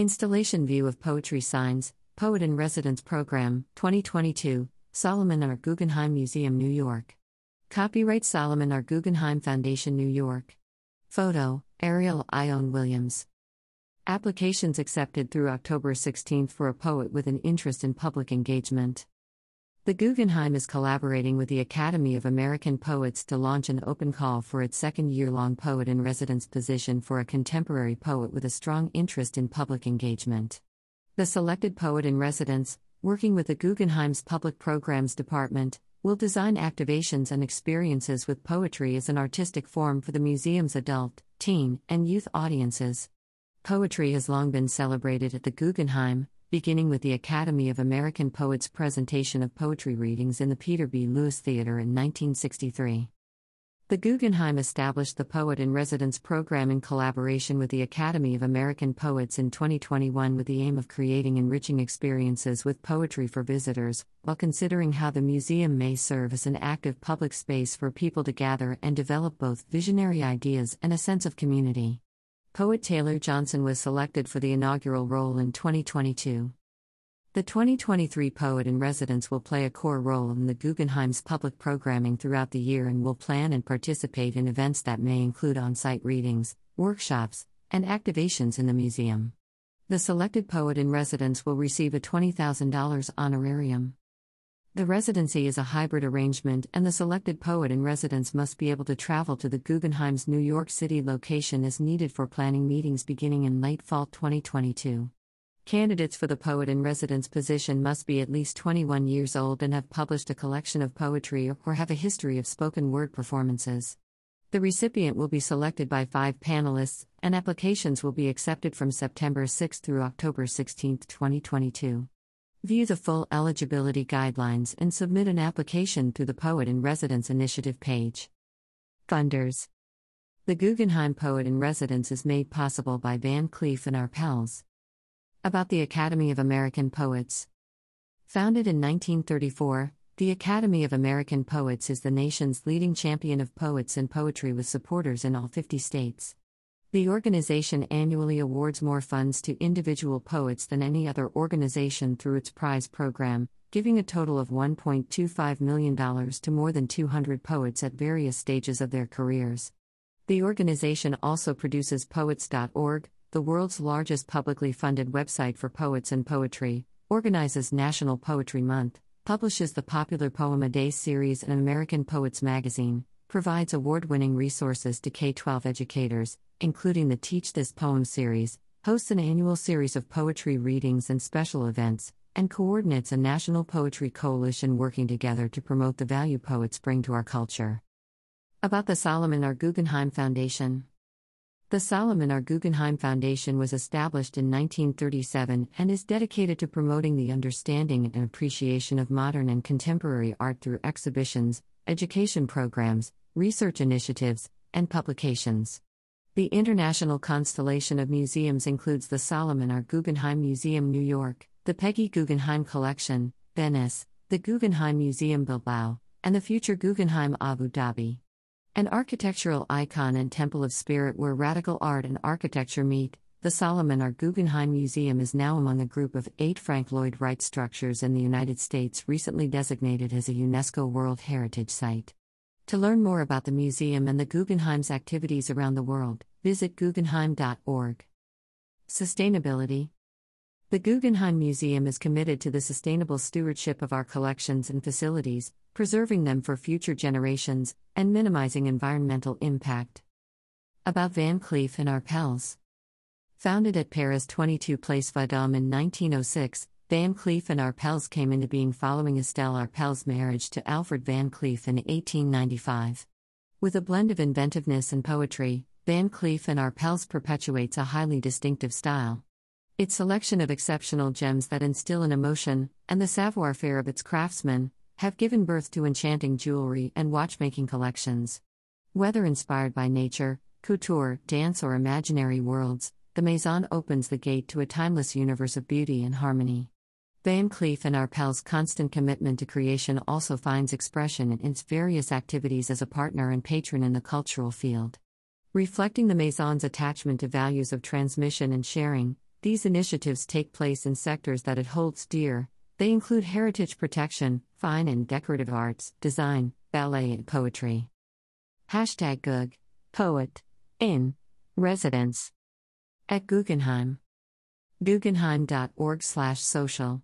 Installation View of Poetry Signs, Poet in Residence Program, 2022, Solomon R. Guggenheim Museum, New York. Copyright Solomon R. Guggenheim Foundation, New York. Photo Ariel Ione Williams. Applications accepted through October 16 for a poet with an interest in public engagement. The Guggenheim is collaborating with the Academy of American Poets to launch an open call for its second year long poet in residence position for a contemporary poet with a strong interest in public engagement. The selected poet in residence, working with the Guggenheim's Public Programs Department, will design activations and experiences with poetry as an artistic form for the museum's adult, teen, and youth audiences. Poetry has long been celebrated at the Guggenheim, beginning with the Academy of American Poets' presentation of poetry readings in the Peter B. Lewis Theater in 1963. The Guggenheim established the Poet in Residence program in collaboration with the Academy of American Poets in 2021 with the aim of creating enriching experiences with poetry for visitors, while considering how the museum may serve as an active public space for people to gather and develop both visionary ideas and a sense of community. Poet Taylor Johnson was selected for the inaugural role in 2022. The 2023 Poet in Residence will play a core role in the Guggenheim's public programming throughout the year and will plan and participate in events that may include on site readings, workshops, and activations in the museum. The selected Poet in Residence will receive a $20,000 honorarium. The residency is a hybrid arrangement, and the selected poet in residence must be able to travel to the Guggenheim's New York City location as needed for planning meetings beginning in late fall 2022. Candidates for the poet in residence position must be at least 21 years old and have published a collection of poetry or have a history of spoken word performances. The recipient will be selected by five panelists, and applications will be accepted from September 6 through October 16, 2022. View the full eligibility guidelines and submit an application through the Poet in Residence Initiative page. Funders The Guggenheim Poet in Residence is made possible by Van Cleef and Arpels. About the Academy of American Poets. Founded in 1934, the Academy of American Poets is the nation's leading champion of poets and poetry with supporters in all 50 states. The organization annually awards more funds to individual poets than any other organization through its prize program, giving a total of $1.25 million to more than 200 poets at various stages of their careers. The organization also produces Poets.org, the world's largest publicly funded website for poets and poetry, organizes National Poetry Month, publishes the popular Poem a Day series in American Poets magazine, provides award winning resources to K 12 educators, including the Teach This Poem series, hosts an annual series of poetry readings and special events, and coordinates a national poetry coalition working together to promote the value poets bring to our culture. About the Solomon R. Guggenheim Foundation The Solomon R. Guggenheim Foundation was established in 1937 and is dedicated to promoting the understanding and appreciation of modern and contemporary art through exhibitions, education programs, research initiatives, and publications. The international constellation of museums includes the Solomon R. Guggenheim Museum, New York, the Peggy Guggenheim Collection, Venice, the Guggenheim Museum Bilbao, and the future Guggenheim Abu Dhabi. An architectural icon and temple of spirit where radical art and architecture meet, the Solomon R. Guggenheim Museum is now among a group of eight Frank Lloyd Wright structures in the United States recently designated as a UNESCO World Heritage Site. To learn more about the museum and the Guggenheim's activities around the world, visit guggenheim.org. Sustainability The Guggenheim Museum is committed to the sustainable stewardship of our collections and facilities, preserving them for future generations, and minimizing environmental impact. About Van Cleef and Arpels. Founded at Paris 22 Place Vendôme in 1906, Van Cleef and Arpels came into being following Estelle Arpels' marriage to Alfred Van Cleef in 1895. With a blend of inventiveness and poetry, Van Cleef and Arpels perpetuates a highly distinctive style. Its selection of exceptional gems that instill an emotion, and the savoir faire of its craftsmen, have given birth to enchanting jewelry and watchmaking collections. Whether inspired by nature, couture, dance, or imaginary worlds, the Maison opens the gate to a timeless universe of beauty and harmony. Van Cleef and Arpels' constant commitment to creation also finds expression in its various activities as a partner and patron in the cultural field. Reflecting the Maison's attachment to values of transmission and sharing, these initiatives take place in sectors that it holds dear. They include heritage protection, fine and decorative arts, design, ballet, and poetry. Hashtag Gug, poet, in, residence. At Guggenheim. Guggenheim.org slash social.